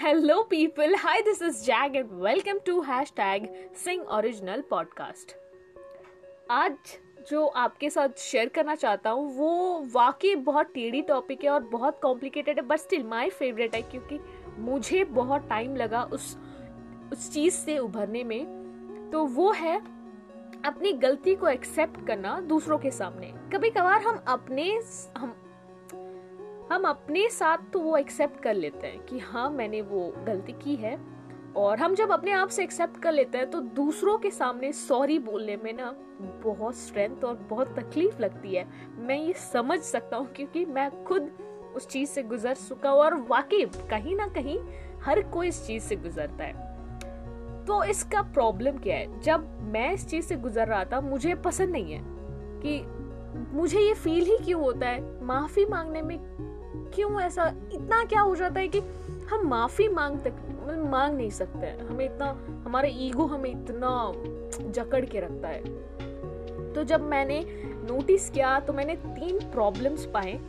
Hello, people. Hi, this is Jag, and welcome to hashtag Sing Original Podcast. आज जो आपके साथ share करना चाहता हूँ वो वाकई बहुत टेढ़ी टॉपिक है और बहुत कॉम्प्लिकेटेड है बट स्टिल माय फेवरेट है क्योंकि मुझे बहुत टाइम लगा उस उस चीज़ से उभरने में तो वो है अपनी गलती को एक्सेप्ट करना दूसरों के सामने कभी कभार हम अपने हम हम अपने साथ तो वो एक्सेप्ट कर लेते हैं कि हाँ मैंने वो गलती की है। और हम जब अपने आप से एक्सेप्ट कर लेते हैं तो दूसरों के सामने सॉरी बोलने में ना बहुत स्ट्रेंथ और बहुत तकलीफ़ लगती है। मैं ये समझ सकता हूँ, क्योंकि मैं खुद उस चीज़ से गुजर चुका हूँ और वाकई कहीं ना कहीं हर कोई इस चीज़ से गुजरता है। तो इसका प्रॉब्लम क्या है? जब मैं इस चीज़ से गुजर रहा था, मुझे पसंद नहीं है कि मुझे ये फील ही क्यों होता है? माफ़ी मांगने में क्यों ऐसा? इतना क्या हो जाता है कि हम माफ़ी मांग तक, मांग नहीं सकते हैं। हमें इतना, हमारा ईगो हमें इतना जकड़ के रखता है। तो जब मैंने नोटिस किया तो मैंने तीन प्रॉब्लम्स पाए।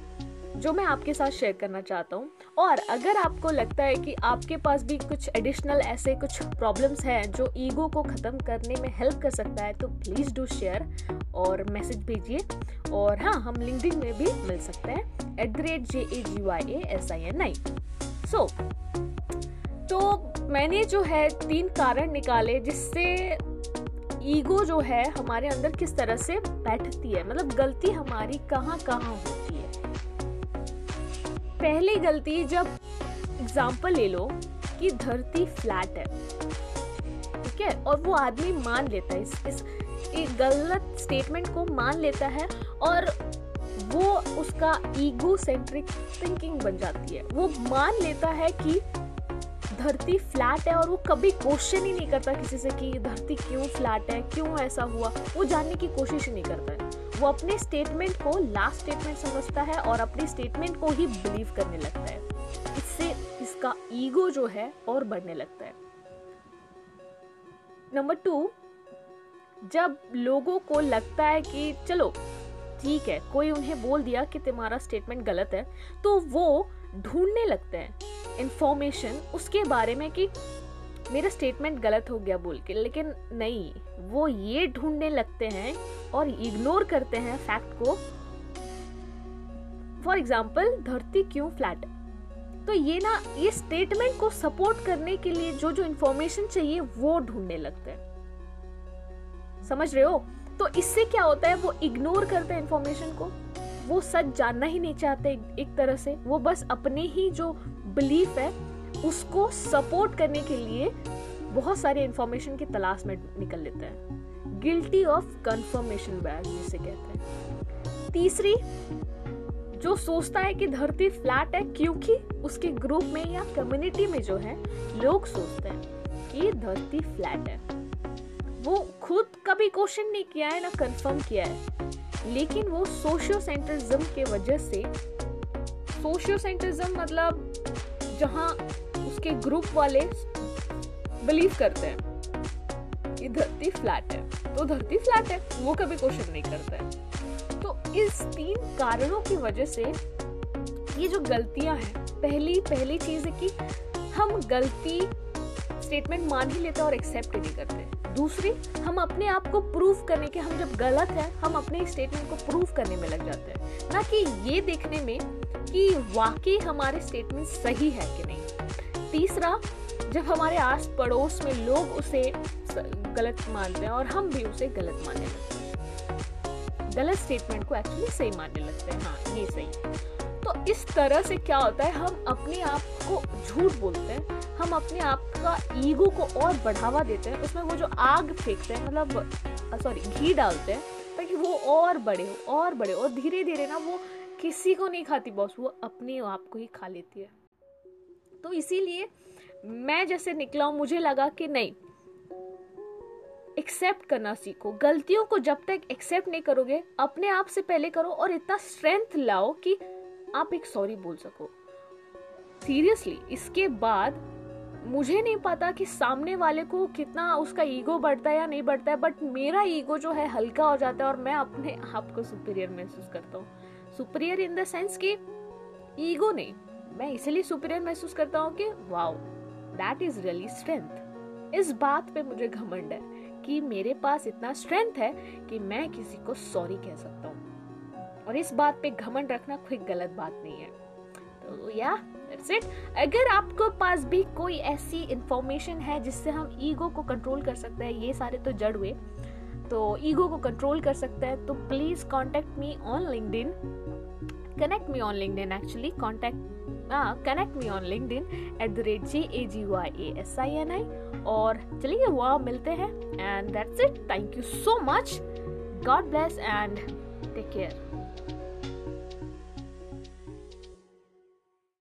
जो मैं आपके साथ शेयर करना चाहता हूँ। और अगर आपको लगता है कि आपके पास भी कुछ एडिशनल ऐसे कुछ प्रॉब्लम्स हैं जो ईगो को ख़त्म करने में हेल्प कर सकता है तो प्लीज़ डू शेयर और मैसेज भेजिए। और हाँ हम लिंकडिन में भी मिल सकते हैं। At the rate J A G Y A S I N I so तो मैंने जो है तीन कारण निकाले जिससे ईगो जो है हमारे अंदर किस तरह से बैठती है। मतलब गलती हमारी कहाँ कहाँ होती है। पहली गलती जब एग्ज़ाम्पल ले लो कि धरती फ्लैट है, ठीक है? और वो आदमी मान लेता है, इस इस एक गलत स्टेटमेंट को मान लेता है और वो उसका ईगो सेंट्रिक थिंकिंग बन जाती है। वो मान लेता है कि धरती फ्लैट है और वो कभी क्वेश्चन ही नहीं करता किसी से कि धरती क्यों फ्लैट है, क्यों ऐसा हुआ? वो जानने की कोशिश ही नहीं करता है। वो अपने स्टेटमेंट को लास्ट स्टेटमेंट समझता है और अपने स्टेटमेंट को ही बिलीव करने लगता है। इससे इसका ईगो जो है और बढ़ने लगता है। नंबर टू जब लोगों को लगता है कि चलो, ठीक है, कोई उन्हें बोल दिया कि तुम्हारा स्टेटमेंट गलत है तो वो ढूँढने लगते हैं इंफॉर्मेशन उसके बारे में कि मेरा स्टेटमेंट गलत हो गया बोल के, लेकिन नहीं, वो ये ढूँढने लगते हैं और इग्नोर करते हैं फैक्ट को। फॉर एग्ज़ाम्पल धरती क्यों फ्लैट तो ये ना, ये स्टेटमेंट को सपोर्ट करने के लिए जो जो इंफॉर्मेशन चाहिए, वो ढूँढने लगते हैं। समझ रहे हो? तो इससे क्या होता है, वो इग्नोर करते हैं इंफॉर्मेशन को। वो सच जानना ही नहीं चाहते एक तरह से। वो बस अपने ही जो बिलीफ है उसको सपोर्ट करने के लिए बहुत सारे इंफॉर्मेशन की तलाश में निकल लेते हैं। गिल्टी ऑफ़ कंफर्मेशन बैग जिसे कहते हैं। तीसरी, जो सोचता है कि धरती फ्लैट है क्योंकि उसके ग्रुप में या कम्युनिटी में जो है, लोग सोचते हैं कि धरती फ्लैट है। वो खुद कभी क्वेश्चन नहीं किया है, ना कंफर्म किया है। लेकिन वो सोशियो सेंट्रिज्म के वजह से सोशियो सेंट्रिज्म मतलब जहाँ उसके ग्रुप वाले बिलीव करते हैं कि धरती फ्लैट है। तो धरती फ्लैट है, वो कभी क्वेश्चन नहीं करता है। तो इस तीन कारणों की वजह से ये जो गलतियाँ हैं, पहली पहली चीज़ है कि हम गलती स्टेटमेंट मान ही लेते और एक्सेप्ट नहीं करते दूसरी, हम अपने आप को प्रूव करने के, हम जब गलत है, हम अपने स्टेटमेंट को प्रूव करने में लग जाते हैं। ना कि ये देखने में कि वाकई हमारे स्टेटमेंट सही है कि नहीं? तीसरा, जब हमारे आस पड़ोस में लोग उसे गलत मानते हैं और हम भी उसे गलत मानने लगते हैं। गलत स्टेटमेंट को एक्चुअली सही मानने लगते हैं। हाँ ये सही। तो इस तरह से क्या होता है? हम अपने आप को झूठ बोलते हैं। हम अपने आप का ईगो को और बढ़ावा देते हैं। उसमें वो जो आग फेंकते हैं मतलब सॉरी घी डालते हैं, ताकि वो और बड़े हो और बड़े और धीरे धीरे ना वो किसी को नहीं खाती बॉस वो अपने आप को ही खा लेती है। तो इसीलिए मैं जैसे निकला हूँ, मुझे लगा कि नहीं एक्सेप्ट करना सीखो। गलतियों को जब तक एक्सेप्ट नहीं करोगे, अपने आप से पहले करो और इतना स्ट्रेंथ लाओ कि आप एक सॉरी बोल सको। सीरियसली इसके बाद मुझे नहीं पता कि सामने वाले को कितना उसका ईगो बढ़ता है या नहीं बढ़ता है बट मेरा ईगो जो है हल्का हो जाता है और मैं अपने आप को सुपीरियर महसूस करता हूँ। सुपीरियर इन द सेंस कि ईगो नहीं। मैं इसलिए सुपीरियर महसूस करता हूँ कि wow that is really strength इस बात पे मुझे घमंड है कि मेरे पास इतना स्ट्रेंथ है कि मैं किसी को सॉरी कह सकता हूँ। और इस बात पे घमंड रखना कोई गलत बात नहीं है। तो या दैट्स इट अगर आपको पास भी कोई ऐसी इंफॉर्मेशन है जिससे हम ईगो को कंट्रोल कर सकते हैं, ये सारे तो जड़ हुए। तो ईगो को कंट्रोल कर सकता है तो please contact me on Linked connect me on Linked actually contact connect me on Linked at the rate G A G Y A S I N I और चलिए, वहाँ मिलते हैं. And that's it thank you so much God bless and take care